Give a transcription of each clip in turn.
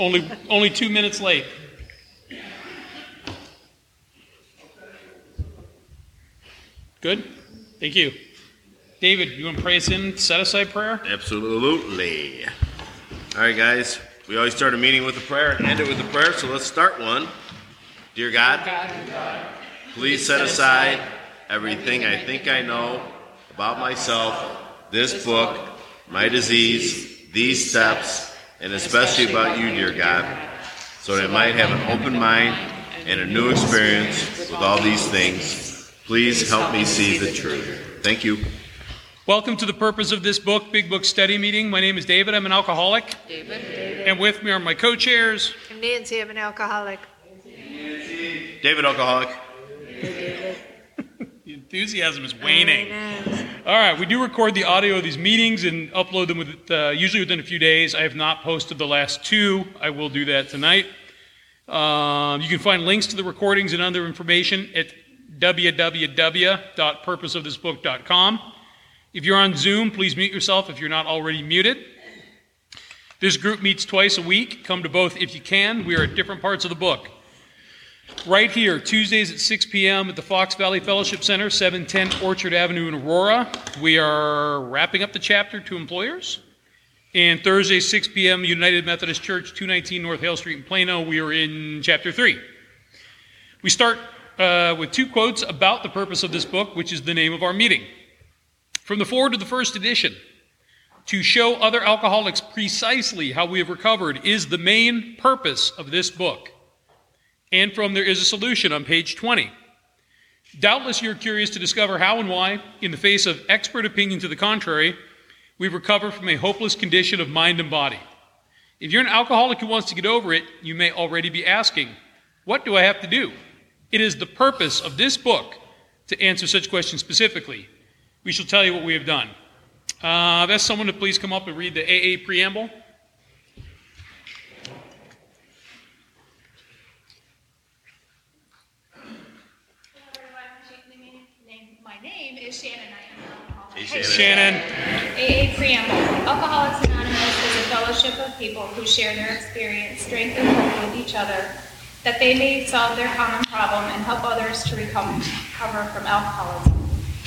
Only, only two minutes late. Good? Thank you. David, you want to pray us in, set aside prayer? Absolutely. All right, guys. We always start a meeting with a prayer and end it with a prayer, so let's start one. Dear God, please set aside everything I think I know about myself, this book, my disease, these steps, and especially about you, dear God, so that I might have an open mind and a new experience with all these things. Please help me see the truth. Thank you. Welcome to the purpose of this book, Big Book Study Meeting. My name is David. I'm an alcoholic. David. And with me are my co chairs. I'm Nancy, I'm an alcoholic. Nancy. David Alcoholic. The enthusiasm is waning. All right, we do record the audio of these meetings and upload them with, uh, usually within a few days. I have not posted the last two. I will do that tonight. Um, you can find links to the recordings and other information at www.purposeofthisbook.com. If you're on Zoom, please mute yourself if you're not already muted. This group meets twice a week. Come to both if you can. We are at different parts of the book. Right here, Tuesdays at 6 p.m. at the Fox Valley Fellowship Center, 710 Orchard Avenue in Aurora. We are wrapping up the chapter to employers. And Thursday, 6 p.m., United Methodist Church, 219 North Hale Street in Plano. We are in chapter 3. We start uh, with two quotes about the purpose of this book, which is the name of our meeting. From the forward to the first edition, to show other alcoholics precisely how we have recovered is the main purpose of this book. And from There is a Solution on page 20. Doubtless you're curious to discover how and why, in the face of expert opinion to the contrary, we've recovered from a hopeless condition of mind and body. If you're an alcoholic who wants to get over it, you may already be asking, What do I have to do? It is the purpose of this book to answer such questions specifically. We shall tell you what we have done. Uh, I've asked someone to please come up and read the AA preamble. My name is Shannon. I am an alcoholic. Hey, Shannon. Shannon, AA Preamble. Alcoholics Anonymous is a fellowship of people who share their experience, strength, and hope with each other, that they may solve their common problem and help others to recover recover from alcoholism.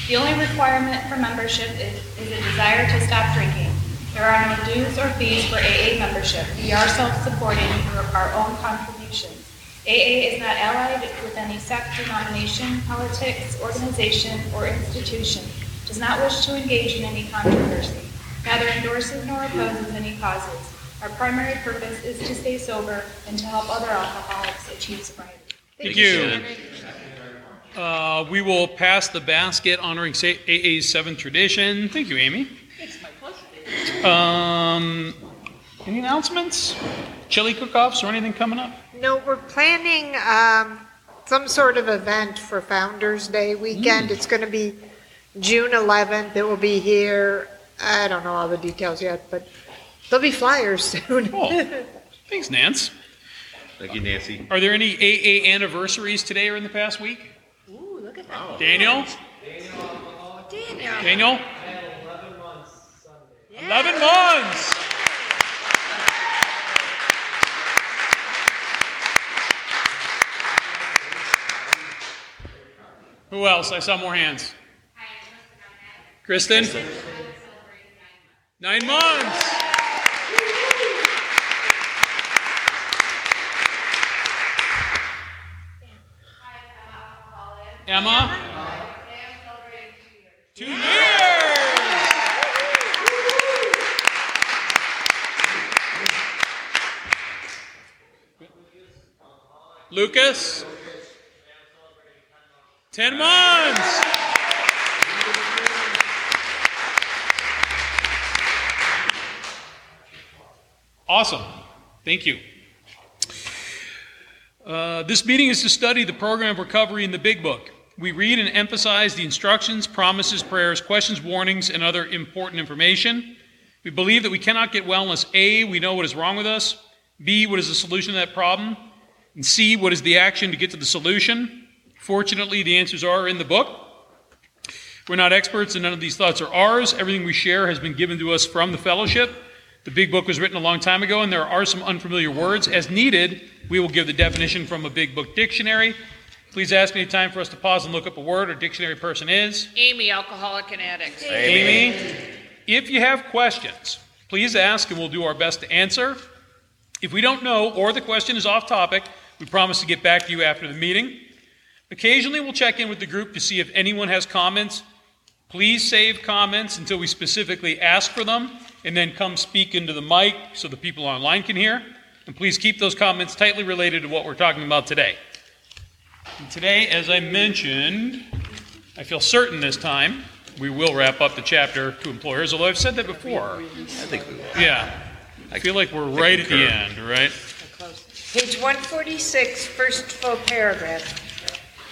The only requirement for membership is, is a desire to stop drinking. There are no dues or fees for AA membership. We are self-supporting through our own contributions. AA is not allied with any sect, denomination, politics, organization, or institution, does not wish to engage in any controversy, neither endorses nor opposes any causes. Our primary purpose is to stay sober and to help other alcoholics achieve sobriety. thank you. Uh, we will pass the basket honoring sa- AA's seventh tradition. Thank you, Amy. It's my pleasure. Um, any announcements? Chili cook-offs or anything coming up? No, we're planning um, some sort of event for Founder's Day weekend. It's going to be June 11th. It will be here. I don't know all the details yet, but there'll be flyers soon. Oh, thanks, Nance. Thank you, Nancy. Are there any AA anniversaries today or in the past week? Ooh, look at that. Daniel? Daniel. Daniel? Eleven Yeah. 11 months! Who else? I saw more hands. Kristen? Nine months! Emma? Two years! Lucas? Ten months! Awesome. Thank you. Uh, this meeting is to study the program of recovery in the Big Book. We read and emphasize the instructions, promises, prayers, questions, warnings, and other important information. We believe that we cannot get well unless A, we know what is wrong with us, B, what is the solution to that problem, and C, what is the action to get to the solution. Fortunately, the answers are in the book. We're not experts, and none of these thoughts are ours. Everything we share has been given to us from the fellowship. The big book was written a long time ago, and there are some unfamiliar words. As needed, we will give the definition from a big book dictionary. Please ask any time for us to pause and look up a word or dictionary person is. Amy, alcoholic and addict. Amy, if you have questions, please ask and we'll do our best to answer. If we don't know or the question is off topic, we promise to get back to you after the meeting. Occasionally, we'll check in with the group to see if anyone has comments. Please save comments until we specifically ask for them, and then come speak into the mic so the people online can hear. And please keep those comments tightly related to what we're talking about today. And today, as I mentioned, I feel certain this time we will wrap up the chapter to employers, although I've said that before. I think we will. Yeah. I feel like we're right at the end, right? Page 146, first full paragraph.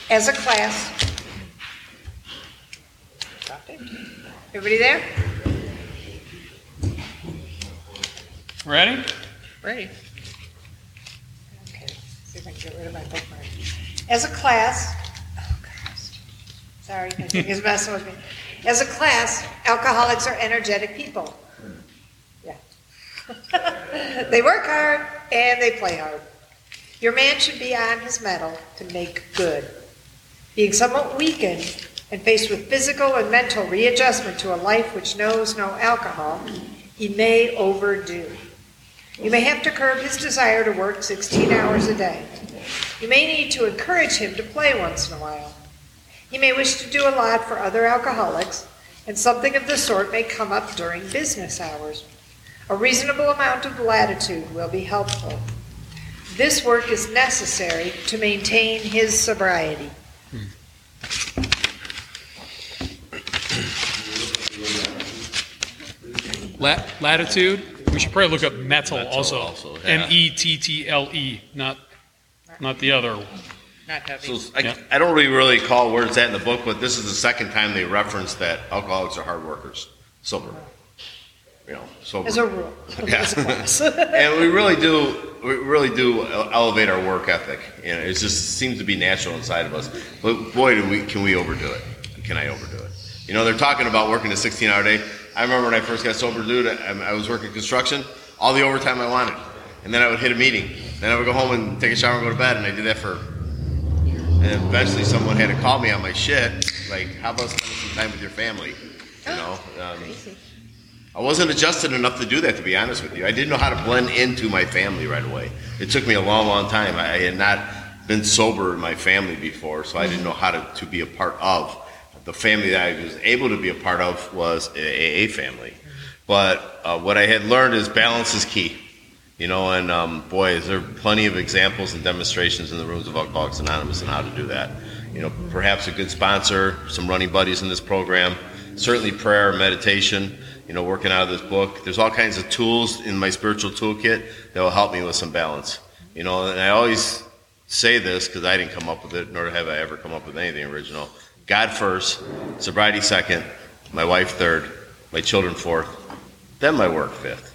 As a class. Everybody there? Ready? Ready. Okay, see if I can get rid of my bookmark. As a class, oh gosh, sorry, it's messing with me. As a class, alcoholics are energetic people. Yeah. They work hard and they play hard. Your man should be on his mettle to make good. Being somewhat weakened and faced with physical and mental readjustment to a life which knows no alcohol, he may overdo. You may have to curb his desire to work 16 hours a day. You may need to encourage him to play once in a while. He may wish to do a lot for other alcoholics, and something of the sort may come up during business hours. A reasonable amount of latitude will be helpful. This work is necessary to maintain his sobriety. Hmm. La- latitude. We should probably look up metal, Metal also. also, yeah. M E T T L E, not not the other. Not heavy. So I, Yeah. I don't really really call where it's at in the book, but this is the second time they reference that alcoholics are hard workers, sober. You know, sober. As a rule. Yeah. As a class. and we really do we really do elevate our work ethic. You know, it just seems to be natural inside of us. But boy, do we can we overdo it? Can I overdo it? You know, they're talking about working a 16-hour day. I remember when I first got sober, dude. I, I was working construction, all the overtime I wanted, and then I would hit a meeting. Then I would go home and take a shower and go to bed, and I did that for. And eventually, someone had to call me on my shit. Like, how about spending some time with your family? You know. Um, I wasn't adjusted enough to do that, to be honest with you. I didn't know how to blend into my family right away. It took me a long, long time. I had not been sober in my family before, so I didn't know how to, to be a part of. The family that I was able to be a part of was a AA family. But uh, what I had learned is balance is key. You know, and um, boy, is there plenty of examples and demonstrations in the rooms of Alcoholics Anonymous on how to do that. You know, perhaps a good sponsor, some running buddies in this program, certainly prayer, meditation, you know, working out of this book. There's all kinds of tools in my spiritual toolkit that will help me with some balance. You know, and I always say this because I didn't come up with it, nor have I ever come up with anything original. God first, sobriety second, my wife third, my children fourth, then my work fifth.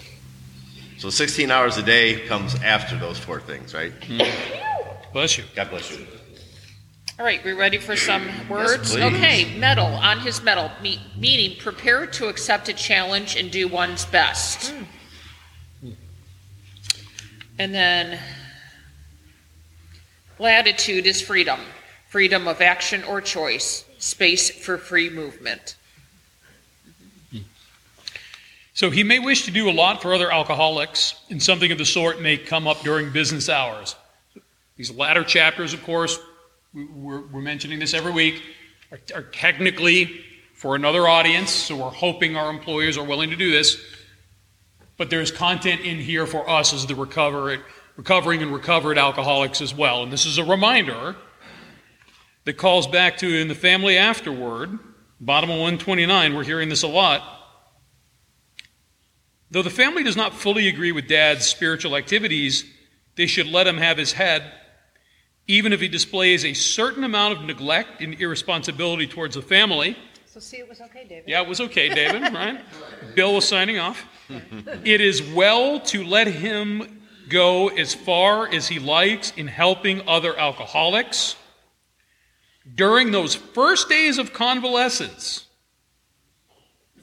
So 16 hours a day comes after those four things, right? Mm-hmm. Bless you. God bless you. All right, we ready for some words? please. Okay, mettle, on his mettle, me- meaning prepare to accept a challenge and do one's best. Hmm. And then latitude is freedom, freedom of action or choice, space for free movement. So he may wish to do a lot for other alcoholics, and something of the sort may come up during business hours. These latter chapters, of course, we- we're, we're mentioning this every week, are, are technically for another audience, so we're hoping our employers are willing to do this. But there's content in here for us as the recover, recovering and recovered alcoholics as well. And this is a reminder that calls back to in the family afterward, bottom of 129, we're hearing this a lot. Though the family does not fully agree with dad's spiritual activities, they should let him have his head, even if he displays a certain amount of neglect and irresponsibility towards the family. So see, it was okay, David. Yeah, it was okay, David, right? Bill was signing off. It is well to let him go as far as he likes in helping other alcoholics. During those first days of convalescence,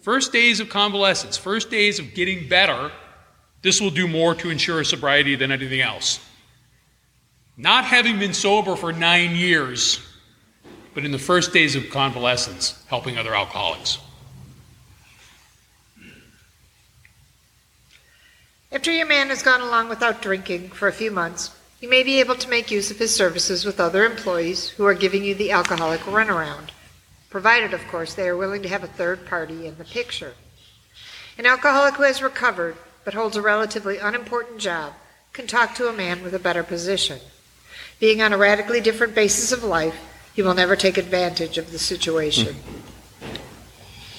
first days of convalescence, first days of getting better, This will do more to ensure sobriety than anything else. Not having been sober for nine years, but in the first days of convalescence, helping other alcoholics. After your man has gone along without drinking for a few months, you may be able to make use of his services with other employees who are giving you the alcoholic runaround, provided, of course, they are willing to have a third party in the picture. An alcoholic who has recovered but holds a relatively unimportant job can talk to a man with a better position. Being on a radically different basis of life, he will never take advantage of the situation.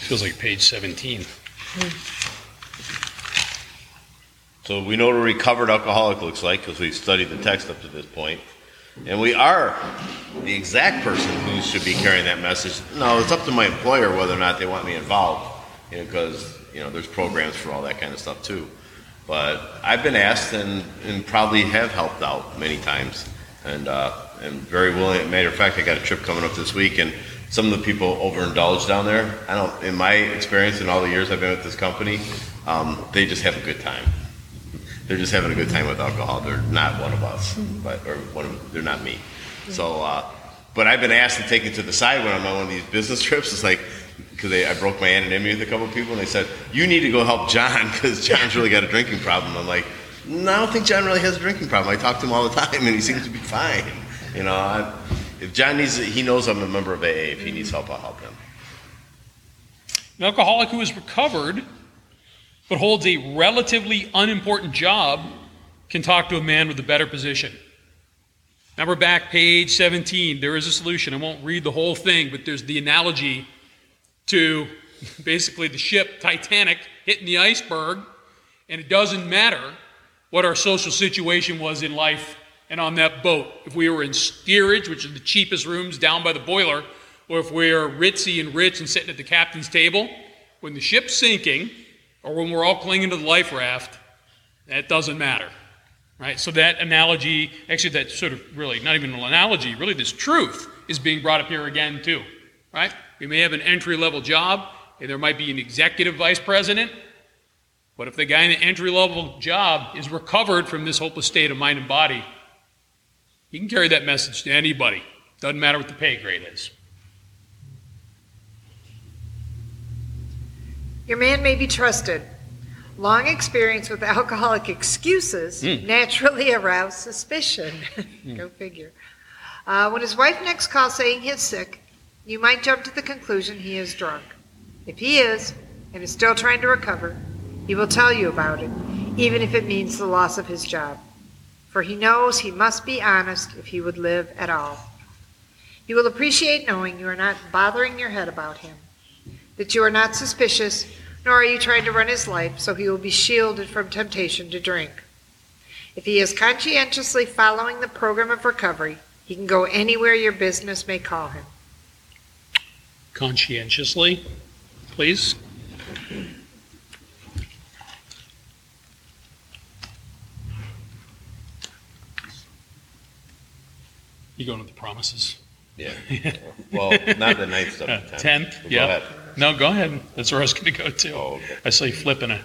Feels like page 17. Hmm. So we know what a recovered alcoholic looks like because we've studied the text up to this point. And we are the exact person who should be carrying that message. No, it's up to my employer whether or not they want me involved, you know, because you know there's programs for all that kind of stuff too. But I've been asked and, and probably have helped out many times, and uh, am very willing. Matter of fact, I got a trip coming up this week, and some of the people overindulge down there. I don't, in my experience in all the years I've been with this company, um, they just have a good time they're just having a good time with alcohol. They're not one of us, but or one of, they're not me. So, uh, but I've been asked to take it to the side when I'm on one of these business trips. It's like because I broke my anonymity with a couple of people, and they said you need to go help John because John's really got a drinking problem. I'm like, no, I don't think John really has a drinking problem. I talk to him all the time, and he seems to be fine. You know, I, if John needs, he knows I'm a member of AA. If he needs help, I'll help him. An alcoholic who is recovered but holds a relatively unimportant job can talk to a man with a better position. Remember back page 17, there is a solution. I won't read the whole thing, but there's the analogy to basically the ship Titanic hitting the iceberg, and it doesn't matter what our social situation was in life and on that boat. If we were in steerage, which are the cheapest rooms down by the boiler, or if we are ritzy and rich and sitting at the captain's table, when the ship's sinking, or when we're all clinging to the life raft, that doesn't matter. Right? So that analogy, actually that sort of really not even an analogy, really this truth is being brought up here again too. Right? We may have an entry level job, and there might be an executive vice president, but if the guy in the entry level job is recovered from this hopeless state of mind and body, he can carry that message to anybody. Doesn't matter what the pay grade is. Your man may be trusted. Long experience with alcoholic excuses naturally arouse suspicion. Go figure. Uh, when his wife next calls saying he's sick, you might jump to the conclusion he is drunk. If he is, and is still trying to recover, he will tell you about it, even if it means the loss of his job. For he knows he must be honest if he would live at all. He will appreciate knowing you are not bothering your head about him that you are not suspicious, nor are you trying to run his life, so he will be shielded from temptation to drink. If he is conscientiously following the program of recovery, he can go anywhere your business may call him. Conscientiously, please. You going to the promises? Yeah. well, not the ninth stuff. The Tenth, Go yeah. Ahead. No, go ahead. That's where I was going to go to. Oh, okay. I saw you flipping it.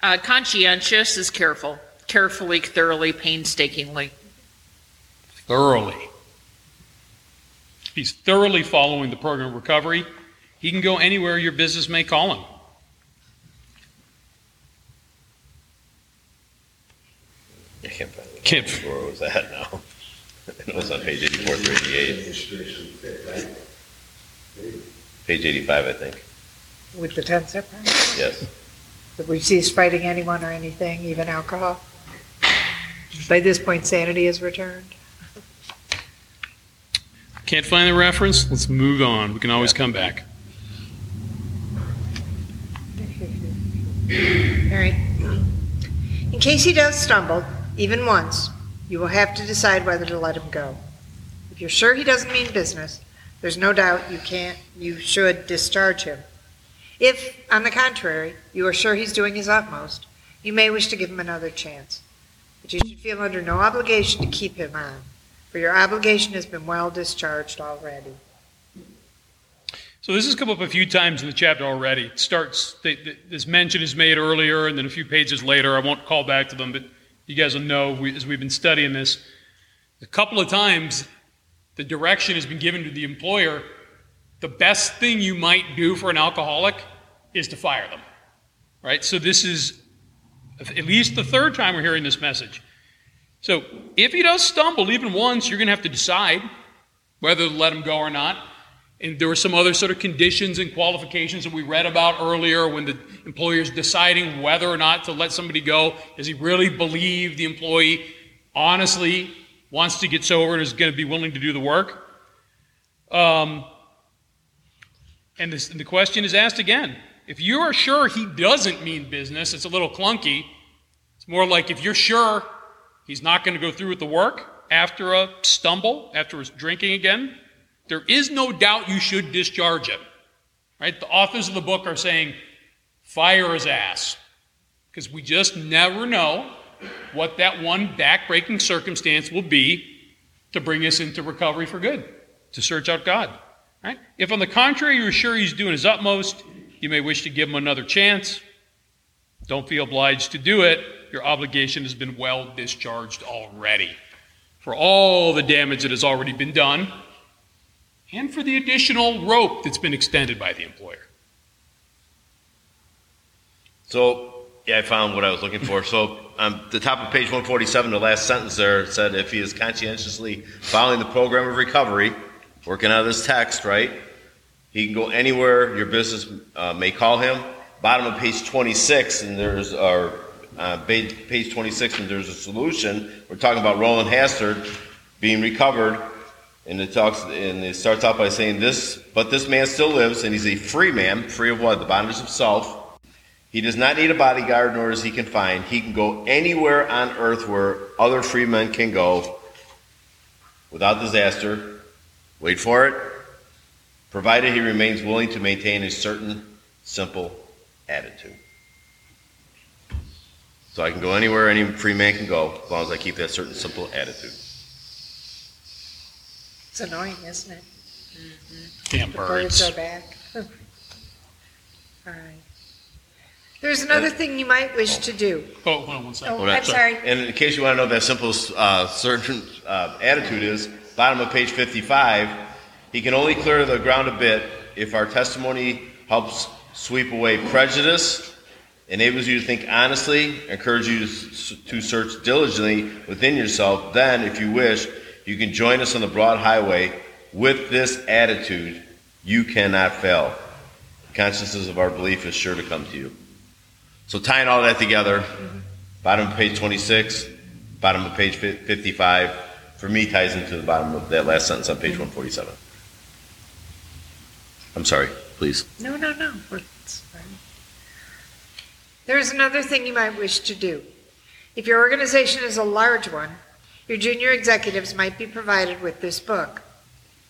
Uh, conscientious is careful, carefully, thoroughly, painstakingly. Thoroughly. He's thoroughly following the program of recovery. He can go anywhere your business may call him. I can't find Where was that now? It was on page 84 through 88. Page 85, I think. With the 10 step? Yes. That we cease fighting anyone or anything, even alcohol. By this point, sanity is returned. Can't find the reference? Let's move on. We can always come back. All right. In case he does stumble, even once, you will have to decide whether to let him go. If you're sure he doesn't mean business, there's no doubt you can't, you should discharge him. If, on the contrary, you are sure he's doing his utmost, you may wish to give him another chance. But you should feel under no obligation to keep him on. for your obligation has been well discharged already. So this has come up a few times in the chapter already. It starts, the, the, this mention is made earlier, and then a few pages later, I won't call back to them, but you guys will know we, as we've been studying this. A couple of times, the direction has been given to the employer the best thing you might do for an alcoholic is to fire them. Right? So this is at least the third time we're hearing this message. So if he does stumble even once, you're going to have to decide whether to let him go or not. And there were some other sort of conditions and qualifications that we read about earlier when the employer is deciding whether or not to let somebody go. Does he really believe the employee honestly wants to get sober and is going to be willing to do the work? Um, and, this, and the question is asked again. If you are sure he doesn't mean business, it's a little clunky. It's more like if you're sure he's not going to go through with the work after a stumble, after drinking again, there is no doubt you should discharge him. Right? The authors of the book are saying, fire his ass. Because we just never know what that one backbreaking circumstance will be to bring us into recovery for good, to search out God. Right? If, on the contrary, you're sure he's doing his utmost, you may wish to give him another chance. Don't feel obliged to do it. Your obligation has been well discharged already for all the damage that has already been done and for the additional rope that's been extended by the employer. So, yeah, I found what I was looking for. So, on the top of page 147, the last sentence there said, if he is conscientiously following the program of recovery, working out of this text, right? He can go anywhere your business uh, may call him. Bottom of page 26, and there's our uh, page, page 26, and there's a solution. We're talking about Rowland Hazard being recovered, and it talks and it starts out by saying this, but this man still lives, and he's a free man, free of what? The bondage of self. He does not need a bodyguard, nor is he confined. He can go anywhere on earth where other free men can go without disaster. Wait for it. Provided he remains willing to maintain a certain simple attitude. So I can go anywhere any free man can go as long as I keep that certain simple attitude. It's annoying, isn't it? Damn The birds birds. are back. All right. There's another thing you might wish to do. Oh, hold on one second. Oh, Hold on. I'm sorry. And in case you want to know what that simple uh, certain uh, attitude is, bottom of page 55, he can only clear the ground a bit if our testimony helps sweep away prejudice, enables you to think honestly, encourages you to search diligently within yourself. Then, if you wish, you can join us on the broad highway. With this attitude, you cannot fail. The Consciousness of our belief is sure to come to you. So tying all that together, bottom of page 26, bottom of page 55, for me ties into the bottom of that last sentence on page mm-hmm. 147. I'm sorry, please. No, no, no. There's another thing you might wish to do. If your organization is a large one, your junior executives might be provided with this book.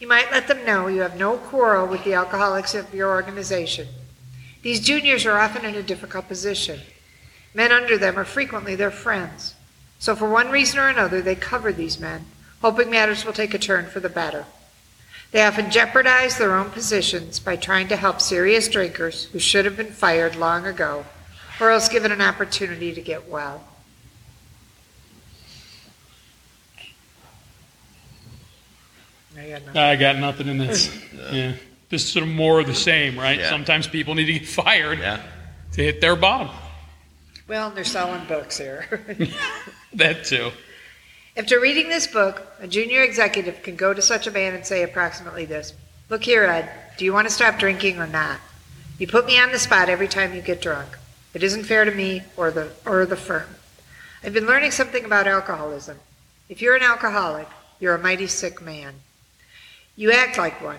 You might let them know you have no quarrel with the alcoholics of your organization. These juniors are often in a difficult position. Men under them are frequently their friends. So, for one reason or another, they cover these men, hoping matters will take a turn for the better. They often jeopardize their own positions by trying to help serious drinkers who should have been fired long ago, or else given an opportunity to get well. I got nothing. I got nothing in this. Yeah. This is sort of more of the same, right? Yeah. Sometimes people need to get fired Yeah? to hit their bottom. Well, they're selling books here. That too. After reading this book, a junior executive can go to such a man and say approximately this Look here, Ed, do you want to stop drinking or not? You put me on the spot every time you get drunk. It isn't fair to me or the, or the firm. I've been learning something about alcoholism. If you're an alcoholic, you're a mighty sick man. You act like one.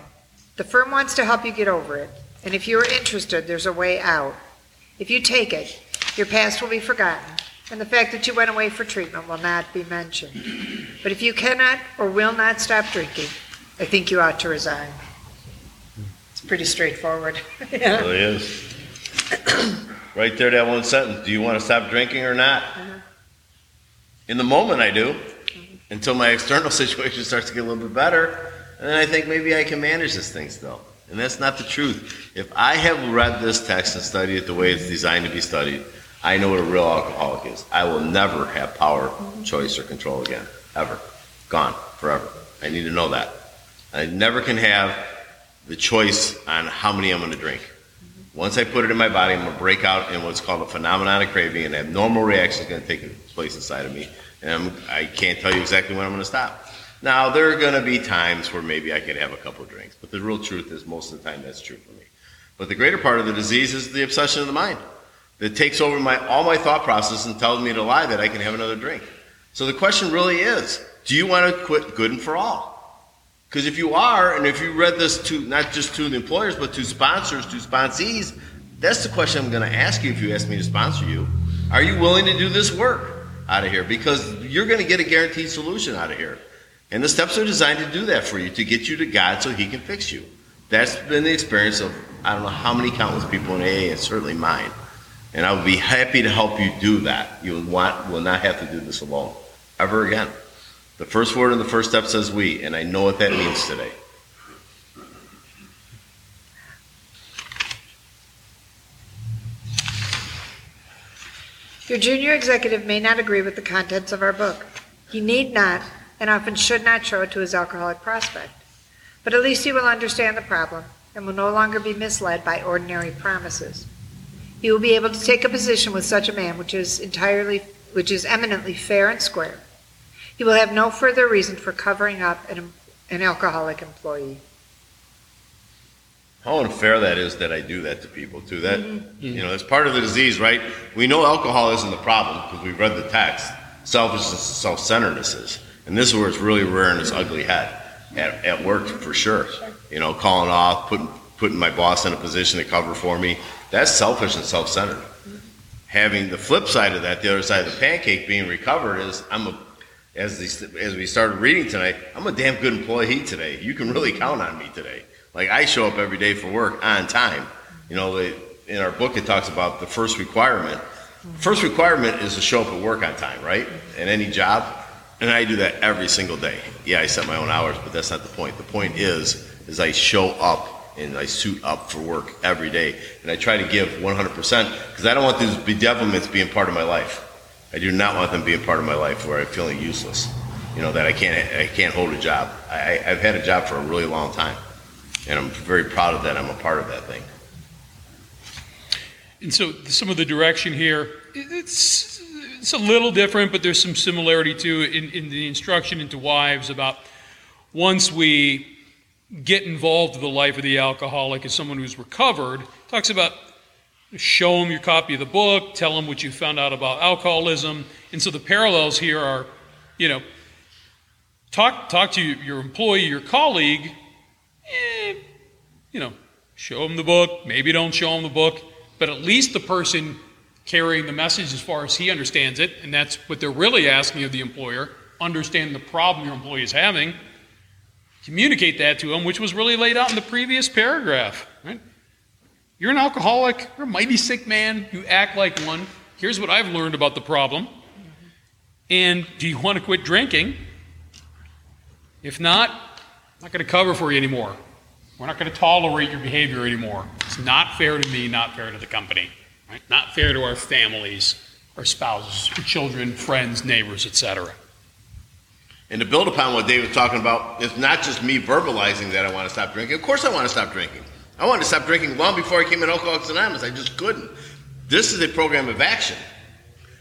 The firm wants to help you get over it, and if you are interested, there's a way out. If you take it, your past will be forgotten, and the fact that you went away for treatment will not be mentioned. But if you cannot or will not stop drinking, I think you ought to resign. It's pretty straightforward. Yeah. Really is. right there, that one sentence. Do you want to stop drinking or not? Uh-huh. In the moment, I do. until my external situation starts to get a little bit better. And then I think maybe I can manage this thing still. And that's not the truth. If I have read this text and studied it the way it's designed to be studied, I know what a real alcoholic is. I will never have power, choice, or control again. Ever. Gone. Forever. I need to know that. I never can have the choice on how many I'm going to drink. Once I put it in my body, I'm going to break out in what's called a phenomenon of craving, and abnormal reaction is going to take place inside of me. And I'm, I can't tell you exactly when I'm going to stop. Now, there are going to be times where maybe I can have a couple drinks, but the real truth is most of the time that's true for me. But the greater part of the disease is the obsession of the mind that takes over my, all my thought process and tells me to lie that I can have another drink. So the question really is do you want to quit good and for all? Because if you are, and if you read this to not just to the employers, but to sponsors, to sponsees, that's the question I'm going to ask you if you ask me to sponsor you. Are you willing to do this work out of here? Because you're going to get a guaranteed solution out of here. And the steps are designed to do that for you, to get you to God so He can fix you. That's been the experience of I don't know how many countless people in AA, and certainly mine. And I would be happy to help you do that. You want, will not have to do this alone ever again. The first word in the first step says we, and I know what that means today. Your junior executive may not agree with the contents of our book. He need not, and often should not show it to his alcoholic prospect. But at least he will understand the problem and will no longer be misled by ordinary promises. He will be able to take a position with such a man which is entirely which is eminently fair and square. He will have no further reason for covering up an, an alcoholic employee. How unfair that is that I do that to people too. That mm-hmm. you know, it's part of the disease, right? We know alcohol isn't the problem because we've read the text. Selfishness and self-centeredness is, and this is where it's really rearing its ugly head at, at work for sure. You know, calling off, putting putting my boss in a position to cover for me. That's selfish and self-centered. Having the flip side of that, the other side of the pancake being recovered is I'm a as these, as we started reading tonight, I'm a damn good employee today. You can really count on me today. Like I show up every day for work on time. You know, the, in our book it talks about the first requirement. First requirement is to show up at work on time, right? In any job, and I do that every single day. Yeah, I set my own hours, but that's not the point. The point is, is I show up and I suit up for work every day, and I try to give 100% because I don't want these bedevilments being part of my life. I do not want them being part of my life where I'm feeling useless. You know that I can't I can't hold a job. I, I've had a job for a really long time, and I'm very proud of that. I'm a part of that thing. And so some of the direction here, it's, it's a little different, but there's some similarity to in, in the instruction into wives about once we get involved with the life of the alcoholic as someone who's recovered, talks about show them your copy of the book, tell them what you found out about alcoholism. And so the parallels here are, you know, talk, talk to your employee, your colleague, eh, you know, show them the book, maybe don't show them the book, but at least the person carrying the message as far as he understands it, and that's what they're really asking of the employer, understand the problem your employee is having, communicate that to him, which was really laid out in the previous paragraph, right? You're an alcoholic, you're a mighty sick man, you act like one. Here's what I've learned about the problem. And do you want to quit drinking? If not, I'm not going to cover for you anymore. We're not going to tolerate your behavior anymore. It's not fair to me, not fair to the company, right? not fair to our families, our spouses, our children, friends, neighbors, etc. And to build upon what Dave was talking about, it's not just me verbalizing that I want to stop drinking. Of course, I want to stop drinking. I wanted to stop drinking long before I came in Alcoholics Anonymous. I just couldn't. This is a program of action.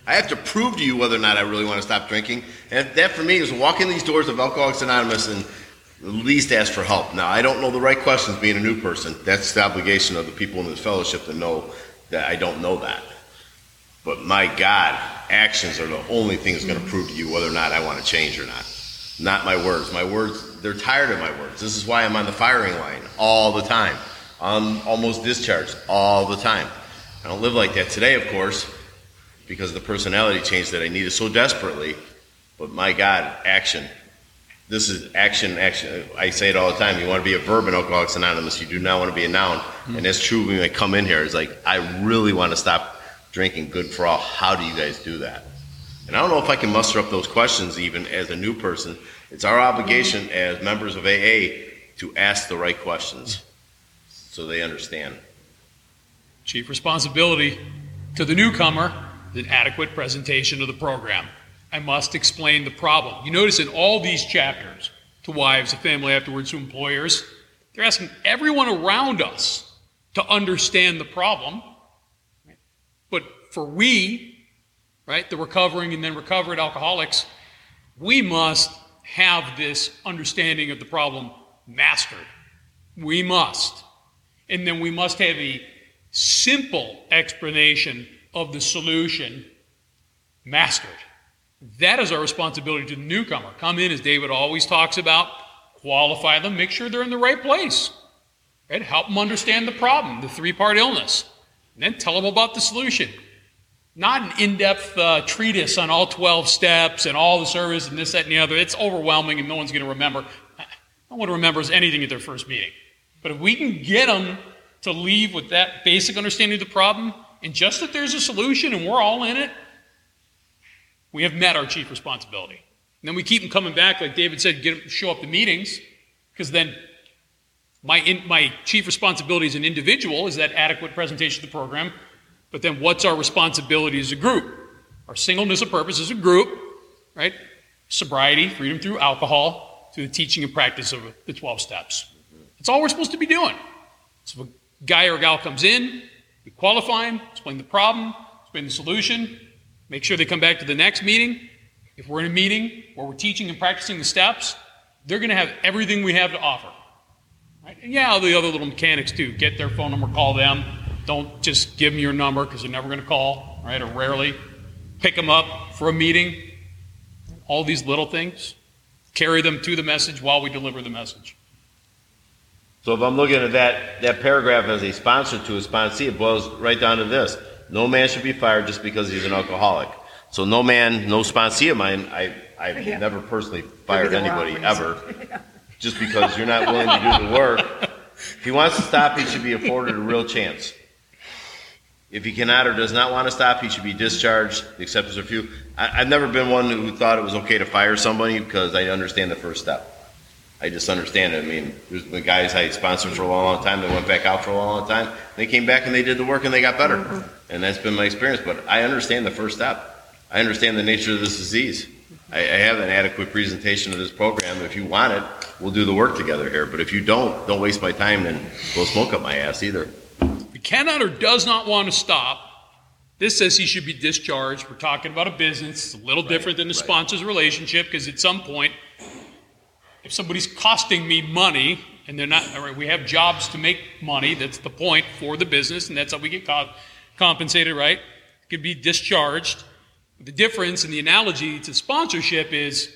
I have to prove to you whether or not I really want to stop drinking. And that for me is walking these doors of Alcoholics Anonymous and at least ask for help. Now, I don't know the right questions being a new person. That's the obligation of the people in this fellowship to know that I don't know that. But my God, actions are the only thing that's going to prove to you whether or not I want to change or not. Not my words. My words, they're tired of my words. This is why I'm on the firing line all the time. I'm almost discharged all the time. I don't live like that today, of course, because of the personality change that I needed so desperately. But my God, action. This is action, action. I say it all the time. You want to be a verb in Alcoholics Anonymous. You do not want to be a noun. Hmm. And that's true when I come in here. It's like, I really want to stop drinking good for all. How do you guys do that? And I don't know if I can muster up those questions even as a new person. It's our obligation as members of AA to ask the right questions so they understand. Chief responsibility to the newcomer is an adequate presentation of the program. I must explain the problem. You notice in all these chapters, to wives, to family afterwards, to employers, they're asking everyone around us to understand the problem. But for we, right, the recovering and then recovered alcoholics, we must have this understanding of the problem mastered. We must. And then we must have a simple explanation of the solution mastered. That is our responsibility to the newcomer. Come in, as David always talks about, qualify them, make sure they're in the right place. Right? Help them understand the problem, the three part illness, and then tell them about the solution. Not an in depth uh, treatise on all 12 steps and all the service and this, that, and the other. It's overwhelming and no one's going to remember. No one remembers anything at their first meeting. But if we can get them to leave with that basic understanding of the problem and just that there's a solution and we're all in it, we have met our chief responsibility. And then we keep them coming back, like David said, get them show up to meetings, because then my, in, my chief responsibility as an individual is that adequate presentation of the program. But then what's our responsibility as a group? Our singleness of purpose as a group, right? Sobriety, freedom through alcohol, through the teaching and practice of the 12 steps. That's all we're supposed to be doing. So if a guy or gal comes in, we qualify them, explain the problem, explain the solution, make sure they come back to the next meeting. If we're in a meeting where we're teaching and practicing the steps, they're going to have everything we have to offer. Right? Yeah, the other little mechanics too. Get their phone number, call them. Don't just give them your number because they're never going to call, right? Or rarely. Pick them up for a meeting. All these little things. Carry them to the message while we deliver the message. So if I'm looking at that, that paragraph as a sponsor to a sponsee, it boils right down to this. No man should be fired just because he's an alcoholic. So no man, no sponsee of mine, I, I've Yeah. never personally fired the wrong anybody reason. ever. Just because you're not willing to do the work. If he wants to stop, he should be afforded a real chance. If he cannot or does not want to stop, he should be discharged, The as a few. I, I've never been one who thought it was okay to fire somebody because I understand the first step. I just understand it. I mean, there's been guys I sponsored for a long, long time that went back out for a long, long time. They came back and they did the work and they got better. And that's been my experience. But I understand the first step. I understand the nature of this disease. I, I have an adequate presentation of this program. If you want it, we'll do the work together here. But if you don't, don't waste my time and blow smoke up my ass either. If he cannot or does not want to stop, this says he should be discharged. We're talking about a business. It's a little different than the right. sponsor's relationship because at some point, if somebody's costing me money and they're not, all right, we have jobs to make money. That's the point for the business, and that's how we get co- compensated, right? Could be discharged. The difference in the analogy to sponsorship is,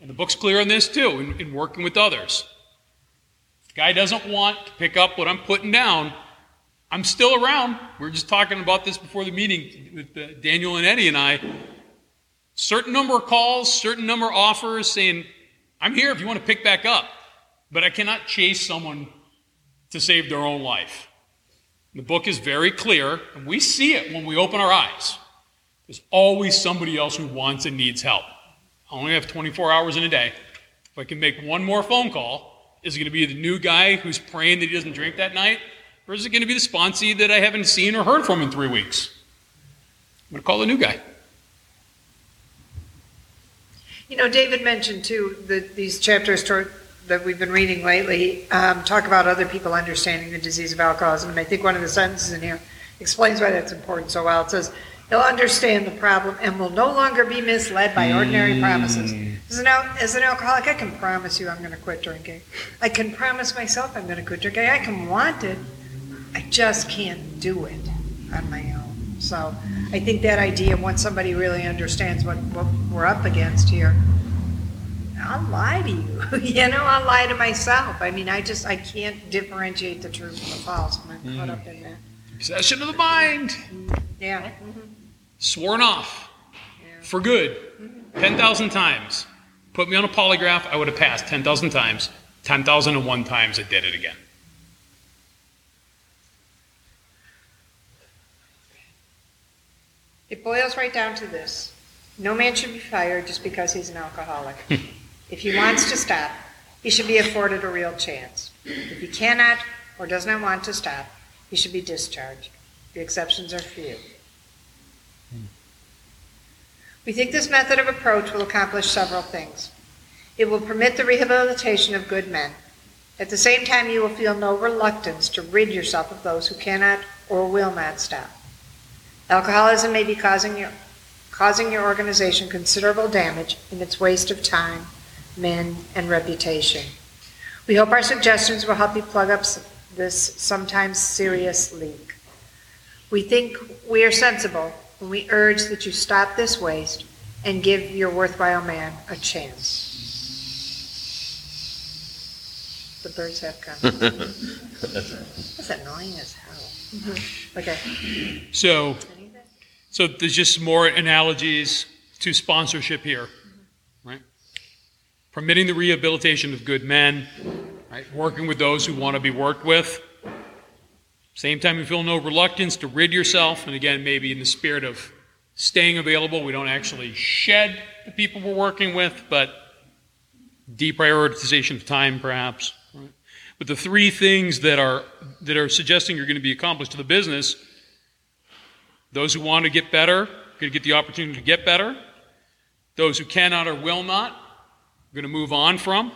and the book's clear on this too, in, in working with others. The guy doesn't want to pick up what I'm putting down, I'm still around. We were just talking about this before the meeting with uh, Daniel and Eddie and I. Certain number of calls, certain number of offers saying, I'm here if you want to pick back up. But I cannot chase someone to save their own life. The book is very clear, and we see it when we open our eyes. There's always somebody else who wants and needs help. I only have 24 hours in a day. If I can make one more phone call, is it going to be the new guy who's praying that he doesn't drink that night? Or is it going to be the sponsee that I haven't seen or heard from in three weeks? I'm going to call the new guy. You know, David mentioned too, that these chapters toward, that we've been reading lately, um, talk about other people understanding the disease of alcoholism. And I think one of the sentences in here explains why that's important so well. It says, he'll understand the problem and will no longer be misled by ordinary promises. As an, al- as an alcoholic, I can promise you I'm going to quit drinking. I can promise myself I'm going to quit drinking. I can want it. I just can't do it on my own. So I think that idea, once somebody really understands what, what we're up against here, I'll lie to you. you know, I'll lie to myself. I mean, I just I can't differentiate the true from the false. I'm caught up in that. Possession of the mind, mm-hmm. Yeah. Mm-hmm. sworn off for good 10,000 times. Put me on a polygraph, I would have passed 10,000 times. 10,001 times I did it again. It boils right down to this. No man should be fired just because he's an alcoholic. if he wants to stop, he should be afforded a real chance. If he cannot or does not want to stop, he should be discharged. The exceptions are few. We think this method of approach will accomplish several things. It will permit the rehabilitation of good men. At the same time, you will feel no reluctance to rid yourself of those who cannot or will not stop. Alcoholism may be causing your, causing your organization considerable damage in its waste of time, men, and reputation. We hope our suggestions will help you plug up this sometimes serious leak. We think we are sensible when we urge that you stop this waste and give your worthwhile man a chance. The birds have come. That's annoying as hell. Mm-hmm. Okay. So, so there's just more analogies to sponsorship here, right? Permitting the rehabilitation of good men, right? Working with those who want to be worked with. Same time, you feel no reluctance to rid yourself, and again, maybe in the spirit of staying available, we don't actually shed the people we're working with, but deprioritization of time, perhaps. But the three things that are that are suggesting you're going to be accomplished to the business those who want to get better going to get the opportunity to get better. Those who cannot or will not going to move on from.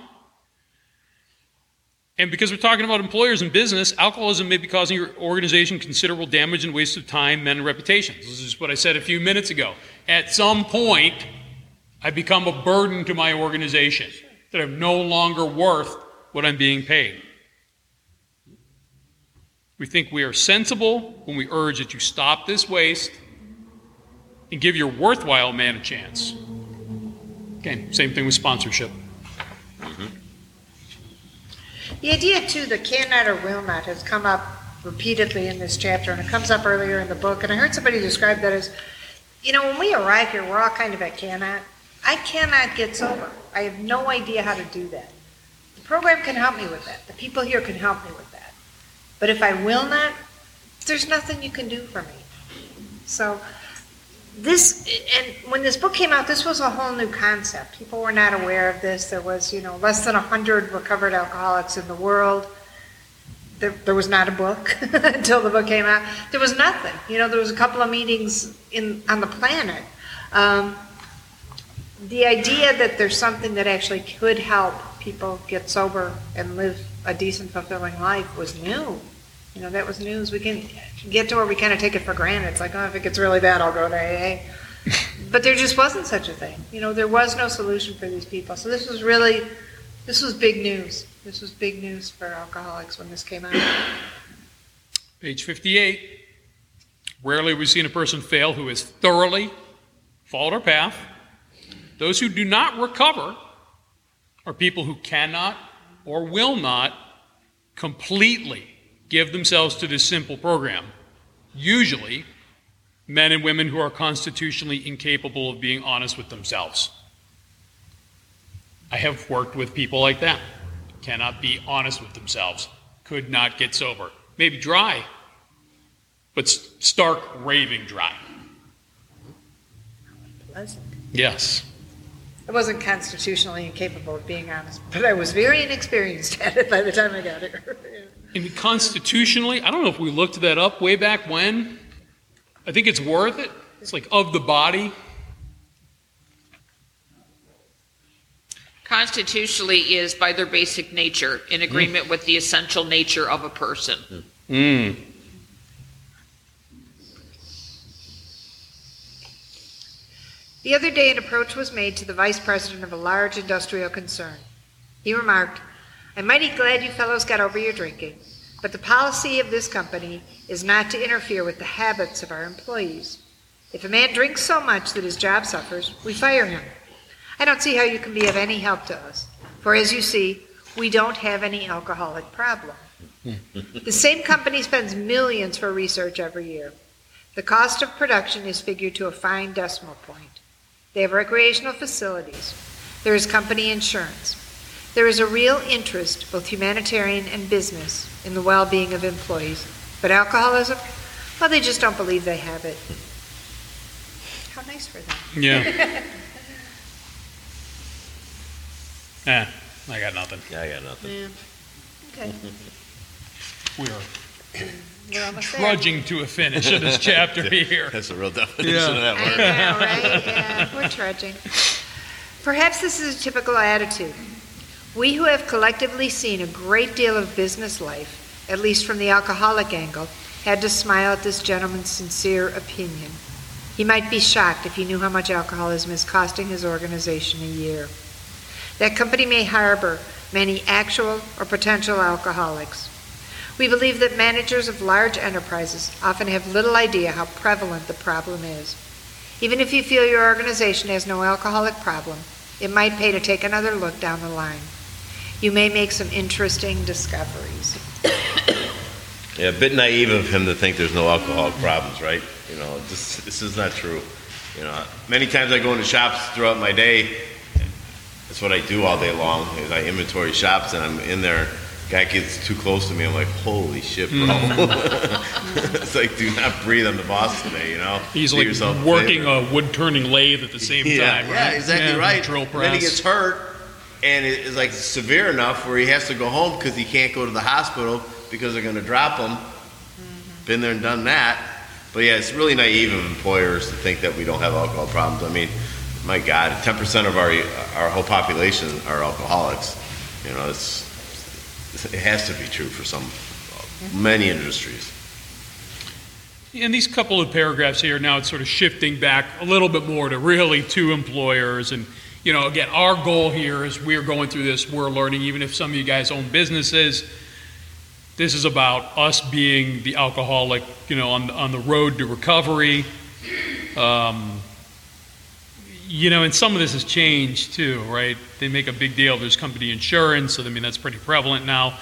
And because we're talking about employers and business, alcoholism may be causing your organization considerable damage and waste of time, men, and reputations. This is what I said a few minutes ago. At some point, I become a burden to my organization, that I'm no longer worth what I'm being paid. We think we are sensible when we urge that you stop this waste and give your worthwhile man a chance. Same thing with sponsorship. The idea, too, that cannot or will not has come up repeatedly in this chapter, and it comes up earlier in the book. And I heard somebody describe that as, you know, when we arrive here, we're all kind of at cannot. I cannot get sober. I have no idea how to do that. The program can help me with that. The people here can help me with that. But if I will not, there's nothing you can do for me. So, this, and when this book came out, this was a whole new concept. People were not aware of this. There was, you know, less than 100 recovered alcoholics in the world. There, there was not a book until the book came out. There was nothing. You know, there was a couple of meetings in on the planet. Um, the idea that there's something that actually could help people get sober and live a decent, fulfilling life was new. You know, that was news. We can get to where we kind of take it for granted. It's like, oh, if it gets really bad, I'll go to AA. but there just wasn't such a thing. You know, there was no solution for these people. So this was really, this was big news. This was big news for alcoholics when this came out. Page 58. Rarely have we seen a person fail who has thoroughly followed our path. Those who do not recover are people who cannot or will not completely give themselves to this simple program. Usually, men and women who are constitutionally incapable of being honest with themselves. I have worked with people like that. Cannot be honest with themselves. Could not get sober. Maybe dry, but stark raving dry. Pleasant. Yes. I wasn't constitutionally incapable of being honest, but I was very inexperienced at it by the time I got here. And constitutionally, I don't know if we looked that up way back when. I think it's worth it. It's like of the body. Constitutionally is by their basic nature in agreement with the essential nature of a person. Mm. The other day, an approach was made to the vice president of a large industrial concern. He remarked, I'm mighty glad you fellows got over your drinking, but the policy of this company is not to interfere with the habits of our employees. If a man drinks so much that his job suffers, we fire him. I don't see how you can be of any help to us, for as you see, we don't have any alcoholic problem. the same company spends millions for research every year. The cost of production is figured to a fine decimal point. They have recreational facilities. There is company insurance. There is a real interest, both humanitarian and business, in the well being of employees. But alcoholism? Well, they just don't believe they have it. How nice for them. Yeah. Eh, I got nothing. Yeah, I got nothing. Yeah. Okay, We are we're there. trudging to a finish of this chapter here. That's a real definition Yeah. of that word. I know, right? Yeah, we're trudging. Perhaps this is a typical attitude. We who have collectively seen a great deal of business life, at least from the alcoholic angle, had to smile at this gentleman's sincere opinion. He might be shocked if he knew how much alcoholism is costing his organization a year. That company may harbor many actual or potential alcoholics. We believe that managers of large enterprises often have little idea how prevalent the problem is. Even if you feel your organization has no alcoholic problem, it might pay to take another look down the line. You may make some interesting discoveries. Yeah, a bit naive of him to think there's no alcoholic problems, right? You know, this, this is not true. You know, many times I go into shops throughout my day. That's what I do all day long. Is I inventory shops, and I'm in there. Guy gets too close to me. I'm like, holy shit, bro! Mm. it's like, do not breathe on the boss today. You know, He's Do like yourself a working favor. a wood turning lathe at the same yeah, time, yeah, right? exactly Yeah, right. Drill And then he gets hurt, and it is like severe enough where he has to go home because he can't go to the hospital because they're going to drop him. Mm-hmm. Been there and done that. But yeah, it's really naive of employers to think that we don't have alcohol problems. I mean, my God, 10% of our our whole population are alcoholics. You know, it's it has to be true for some mm-hmm. many industries. In these couple of paragraphs here, now it's sort of shifting back a little bit more to really to employers. And, you know, again, our goal here is we're going through this, we're learning, even if some of you guys own businesses, this is about us being the alcoholic, you know, on, on the road to recovery. Um, you know, and some of this has changed too, right? They make a big deal. There's company insurance, so I mean, that's pretty prevalent now.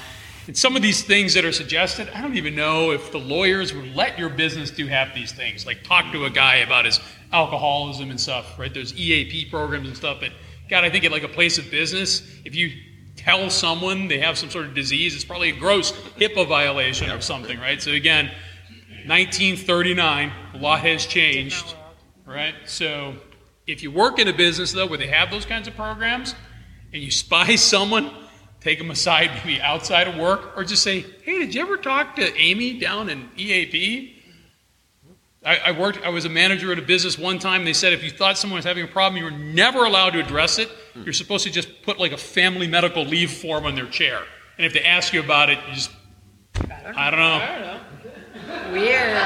And some of these things that are suggested, I don't even know if the lawyers would let your business do half these things, like talk to a guy about his alcoholism and stuff, right? There's EAP programs and stuff, but God, I think at like a place of business, if you tell someone they have some sort of disease, it's probably a gross HIPAA violation or something, right? So again, 1939, a lot has changed, right? So if you work in a business though where they have those kinds of programs, and you spy someone, take them aside maybe outside of work, or just say, "Hey, did you ever talk to Amy down in EAP?" I, I worked. I was a manager at a business one time. They said if you thought someone was having a problem, you were never allowed to address it. Hmm. You're supposed to just put like a family medical leave form on their chair, and if they ask you about it, you just I don't know. I don't know. Weird.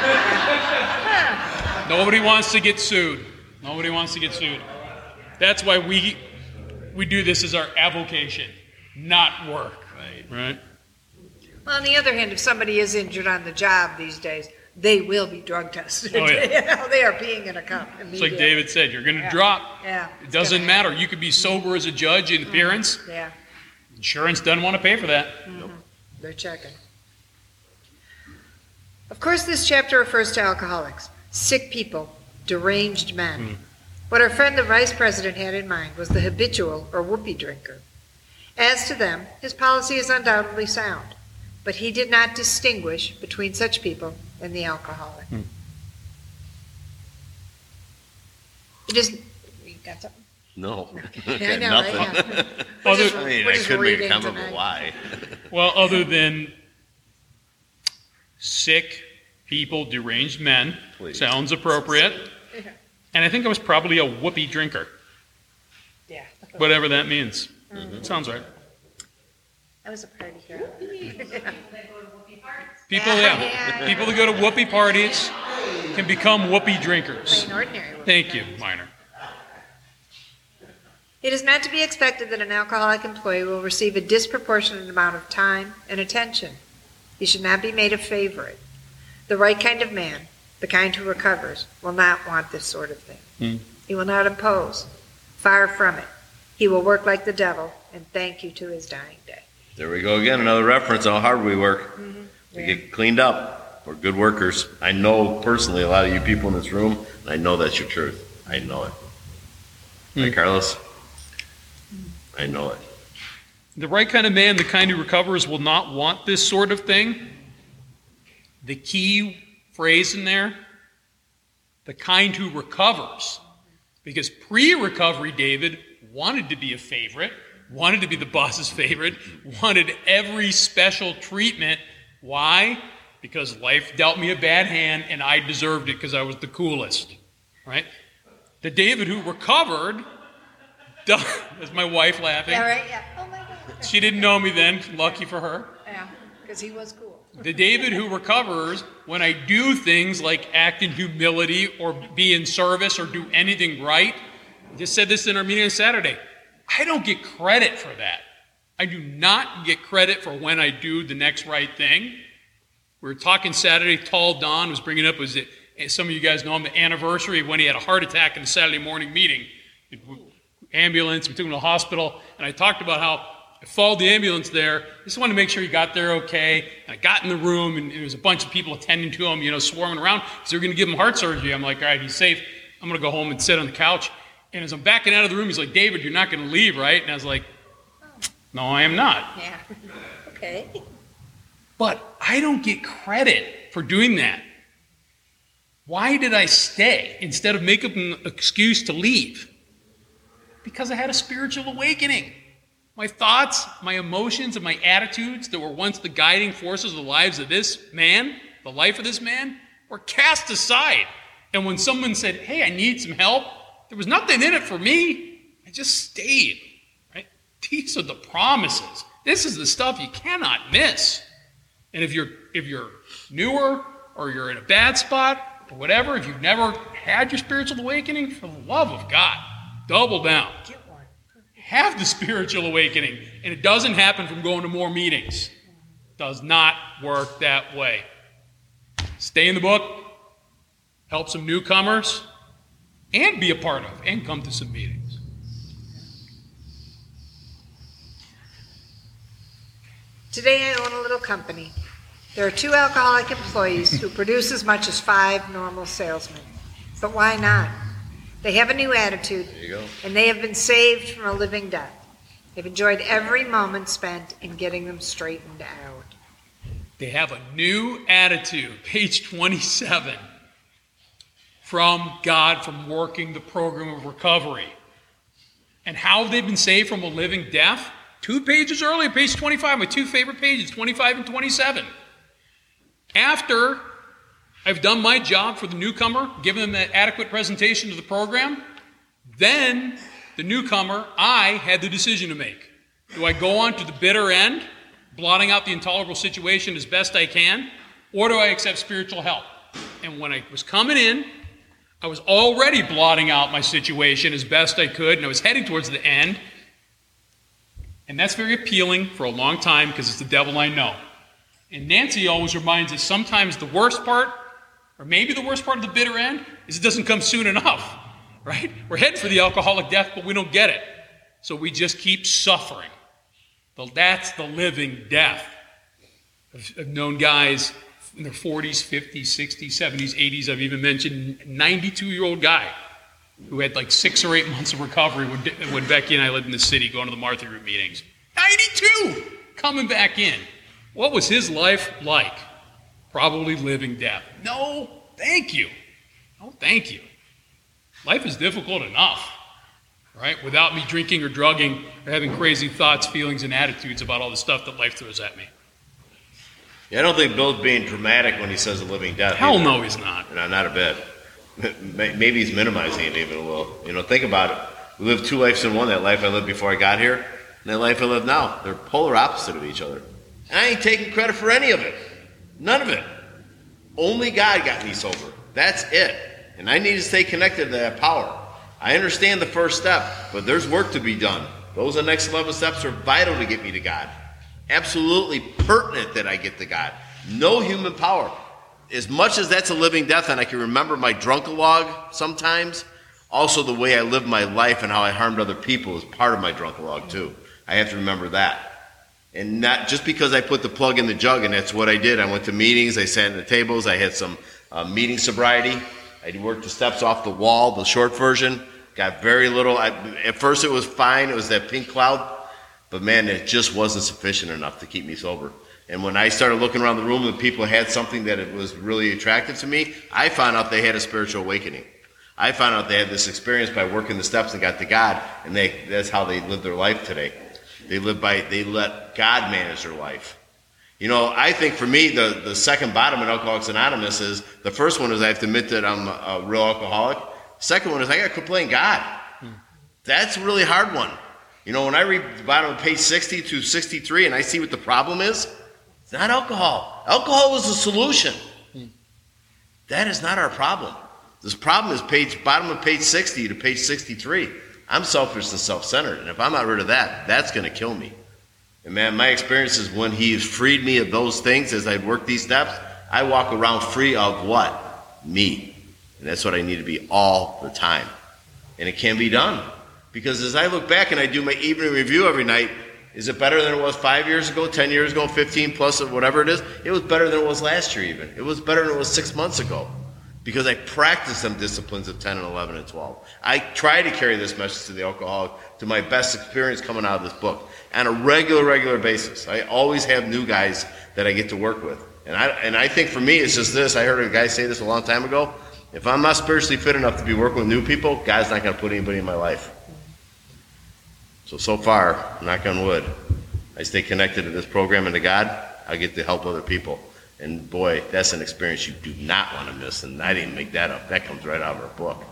Nobody wants to get sued. Nobody wants to get sued. That's why we we do this as our avocation, not work. Right. Right. Well, on the other hand, if somebody is injured on the job these days, they will be drug tested. Oh, yeah. You know, they are being in a cup It's like. David said, you're going to Yeah. drop. Yeah. It doesn't matter. You could be sober as a judge in mm-hmm. appearance. Yeah, Insurance doesn't want to pay for that. Mm-hmm. they're checking. Of course, this chapter refers to alcoholics, sick people, deranged men. Hmm. What our friend the vice president had in mind was the habitual or whoopee drinker. As to them, his policy is undoubtedly sound, but he did not distinguish between such people and the alcoholic. Hmm. It is. You got something? No, I know, nothing. right? Yeah. Other- just- I mean, we're I just could make a reading comment, but tonight. why? Well, other than sick people, deranged men, Please. sounds appropriate. And I think I was probably a whoopee drinker, Yeah, whatever that means. Mm-hmm. Sounds right. I was a party girl. People, yeah, people that go to whoopee parties can become whoopee drinkers. Plain ordinary. woman. Thank you, Minor. It is not to be expected that an alcoholic employee will receive a disproportionate amount of time and attention. He should not be made a favorite. The right kind of man, the kind who recovers, will not want this sort of thing. Hmm. He will not impose. Far from it. He will work like the devil and thank you to his dying day. There we go again, another reference on how hard we work. Mm-hmm. We Yeah. get cleaned up. We're good workers. I know personally a lot of you people in this room, and I know that's your truth. I know it. Hmm. Right, Carlos? I know it. The right kind of man, the kind who recovers, will not want this sort of thing. The key phrase in there the kind who recovers. Because pre recovery David wanted to be a favorite, wanted to be the boss's favorite, wanted every special treatment. Why? Because life dealt me a bad hand and I deserved it because I was the coolest. Right? The David who recovered, that's my wife laughing. Yeah, right, yeah. Oh, my God. She didn't know me then, lucky for her. Yeah, because he was cool. The David who recovers when I do things like act in humility or be in service or do anything right. I just said this in our meeting on Saturday. I don't get credit for that. I do not get credit for when I do the next right thing. We were talking Saturday. Tall Don was bringing up was it some of you guys know him the anniversary of when he had a heart attack in the Saturday morning meeting. Ambulance, we took him to the hospital, and I talked about how I followed the ambulance there. Just wanted to make sure he got there okay. And I got in the room, and there was a bunch of people attending to him, you know, swarming around. because they were going to give him heart surgery. I'm like, all right, he's safe. I'm going to go home and sit on the couch. And as I'm backing out of the room, he's like, David, you're not going to leave, right? And I was like, no, I am not. Yeah. Okay. But I don't get credit for doing that. Why did I stay instead of make up an excuse to leave? Because I had a spiritual awakening. My thoughts, my emotions, and my attitudes that were once the guiding forces of the lives of this man, the life of this man, were cast aside. And when someone said, Hey, I need some help, there was nothing in it for me. I just stayed. Right? These are the promises. This is the stuff you cannot miss. And if you're if you're newer or you're in a bad spot or whatever, if you've never had your spiritual awakening, for the love of God, double down. Get one. Have the spiritual awakening. And it doesn't happen from going to more meetings. Does not work that way. Stay in the book, help some newcomers, and be a part of, and come to some meetings. Today I own a little company. There are two alcoholic employees who produce as much as five normal salesmen. But why not? They have a new attitude, There you go. and they have been saved from a living death. They've enjoyed every moment spent in getting them straightened out. They have a new attitude, page 27, from God, from working the program of recovery. And how they've been saved from a living death? Two pages earlier, page 25, my two favorite pages, 25 and 27. After I've done my job for the newcomer, given them that adequate presentation of the program, then the newcomer, I had the decision to make. Do I go on to the bitter end, blotting out the intolerable situation as best I can, or do I accept spiritual help? And when I was coming in, I was already blotting out my situation as best I could, and I was heading towards the end. And that's very appealing for a long time because it's the devil I know. And Nancy always reminds us sometimes the worst part, or maybe the worst part of the bitter end, is it doesn't come soon enough, right? We're heading for the alcoholic death, but we don't get it. So we just keep suffering. That's the living death. I've known guys in their 40s, 50s, 60s, 70s, 80s. I've even mentioned a 92 year old guy who had like six or eight months of recovery when, when Becky and I lived in the city going to the Martha Group meetings. 92! Coming back in. What was his life like? Probably living death. No, thank you. No, thank you. Life is difficult enough, right? Without me drinking or drugging or having crazy thoughts, feelings, and attitudes about all the stuff that life throws at me. Yeah, I don't think Bill's being dramatic when he says a living death. Hell either. no, he's not. No, not a bit. Maybe he's minimizing it even a little. You know, think about it. We live two lives in one. That life I lived before I got here, and that life I live now. They're polar opposite of each other. And I ain't taking credit for any of it. None of it. Only God got me sober. That's it. And I need to stay connected to that power. I understand the first step, but there's work to be done. Those are the next 11 steps are vital to get me to God. Absolutely pertinent that I get to God. No human power. As much as that's a living death, and I can remember my drunkalog sometimes, also the way I lived my life and how I harmed other people is part of my drunkalog too. I have to remember that. And not just because I put the plug in the jug, and that's what I did. I went to meetings, I sat at the tables, I had some uh, meeting sobriety. I worked the steps off the wall, the short version. Got very little. I, at first, it was fine. It was that pink cloud, but man, it just wasn't sufficient enough to keep me sober. And when I started looking around the room and people had something that it was really attractive to me, I found out they had a spiritual awakening. I found out they had this experience by working the steps and got to God, and they, that's how they live their life today. They live by, they let God manage their life. You know, I think for me, the, the second bottom in Alcoholics Anonymous is the first one is I have to admit that I'm a, a real alcoholic. Second one is I got to quit playing God. Hmm. That's a really hard one. You know, when I read the bottom of page 60 to 63 and I see what the problem is, it's not alcohol. Alcohol is the solution. That is not our problem. This problem is page bottom of page 60 to page 63. I'm selfish and self-centered, and if I'm not rid of that, that's going to kill me. And man, my experience is when he freed me of those things as I work these steps, I walk around free of what? Me. And that's what I need to be all the time. And it can be done. Because as I look back and I do my evening review every night, is it better than it was five years ago, 10 years ago, 15 plus, or whatever it is? It was better than it was last year, even. It was better than it was six months ago. Because I practiced them disciplines of 10 and 11 and 12. I try to carry this message to the alcoholic to my best experience coming out of this book on a regular, regular basis. I always have new guys that I get to work with. And I, and I think for me, it's just this. I heard a guy say this a long time ago. If I'm not spiritually fit enough to be working with new people, God's not going to put anybody in my life. So, so far, knock on wood, I stay connected to this program and to God. I get to help other people. And boy, that's an experience you do not want to miss. And I didn't make that up. That comes right out of our book.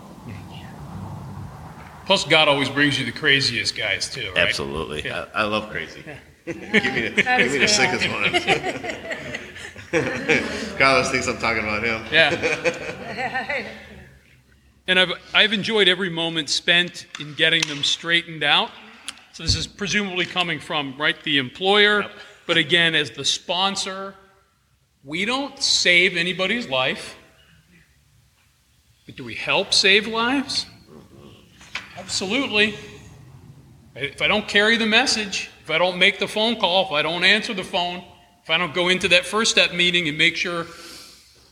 Plus, God always brings you the craziest guys, too, right? Absolutely. Yeah. I, I love crazy. give me the, give me the sickest one. Carlos thinks I'm talking about him. Yeah. And I've, I've enjoyed every moment spent in getting them straightened out. So this is presumably coming from, right, the employer, but again, as the sponsor, we don't save anybody's life. But do we help save lives? Absolutely. If I don't carry the message, if I don't make the phone call, if I don't answer the phone, if I don't go into that first step meeting and make sure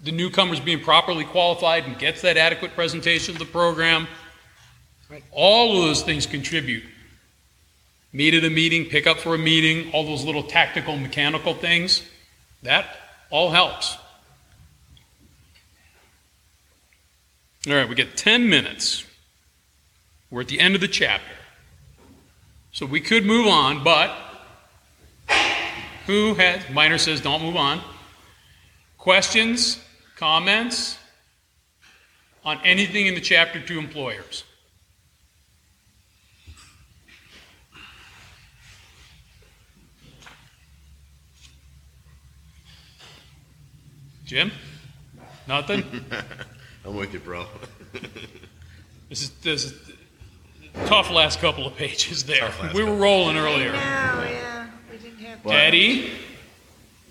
the newcomer's being properly qualified and gets that adequate presentation of the program, right, all of those things contribute. Meet at a meeting, pick up for a meeting, all those little tactical, mechanical things, that all helps. All right, we get 10 minutes. We're at the end of the chapter. So we could move on, but who has, Minor says don't move on. Questions, comments on anything in the chapter to employers? Jim? Nothing? I'm with you, bro. This is, this is tough last couple of pages there. We were rolling earlier. No, earlier. yeah, we didn't have. Well, Daddy?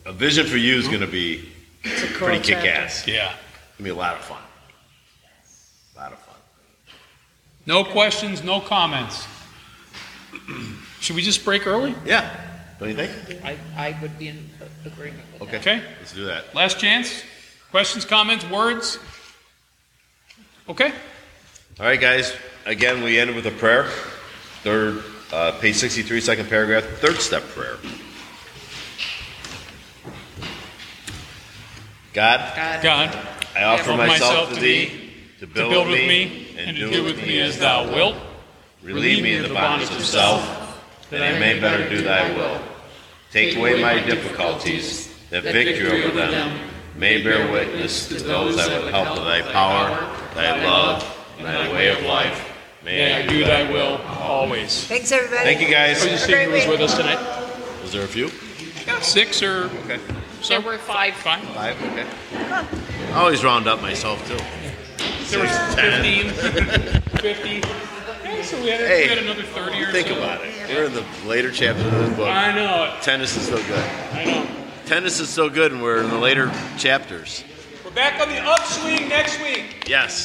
A vision for you is going to be It's a cool pretty kick ass. Yeah. It's going to be a lot of fun. A lot of fun. No questions, no comments. Should we just break early? Yeah. Don't you think? I, I would be in agreement with Okay. Okay. Let's do that. Last chance? Questions, comments, words? Okay. All right, guys. Again, we ended with a prayer. Third, uh, page 63, second paragraph, third step prayer. God, God. God, I offer myself to thee to to build, build with me and to do with me as thou wilt, Relieve me of the bondage of self, that I may better do thy will. Take away my difficulties, that victory over them may bear witness to those that would help with thy power, thy love, and thy way of life. may I do thy will always. Thanks, everybody. Thank you, guys. Are you seeing who was with us tonight? Was there a few? Six or Okay. There were five. five? Five, okay. I always round up myself, too. There was Ten. 15, 50. So we had, Hey, we had another 30 or Think so. about it. We're in the later chapters of this book. I know. Tennis is still good. I know. Tennis is still good, and we're in the later chapters. We're back on the upswing next week. Yes.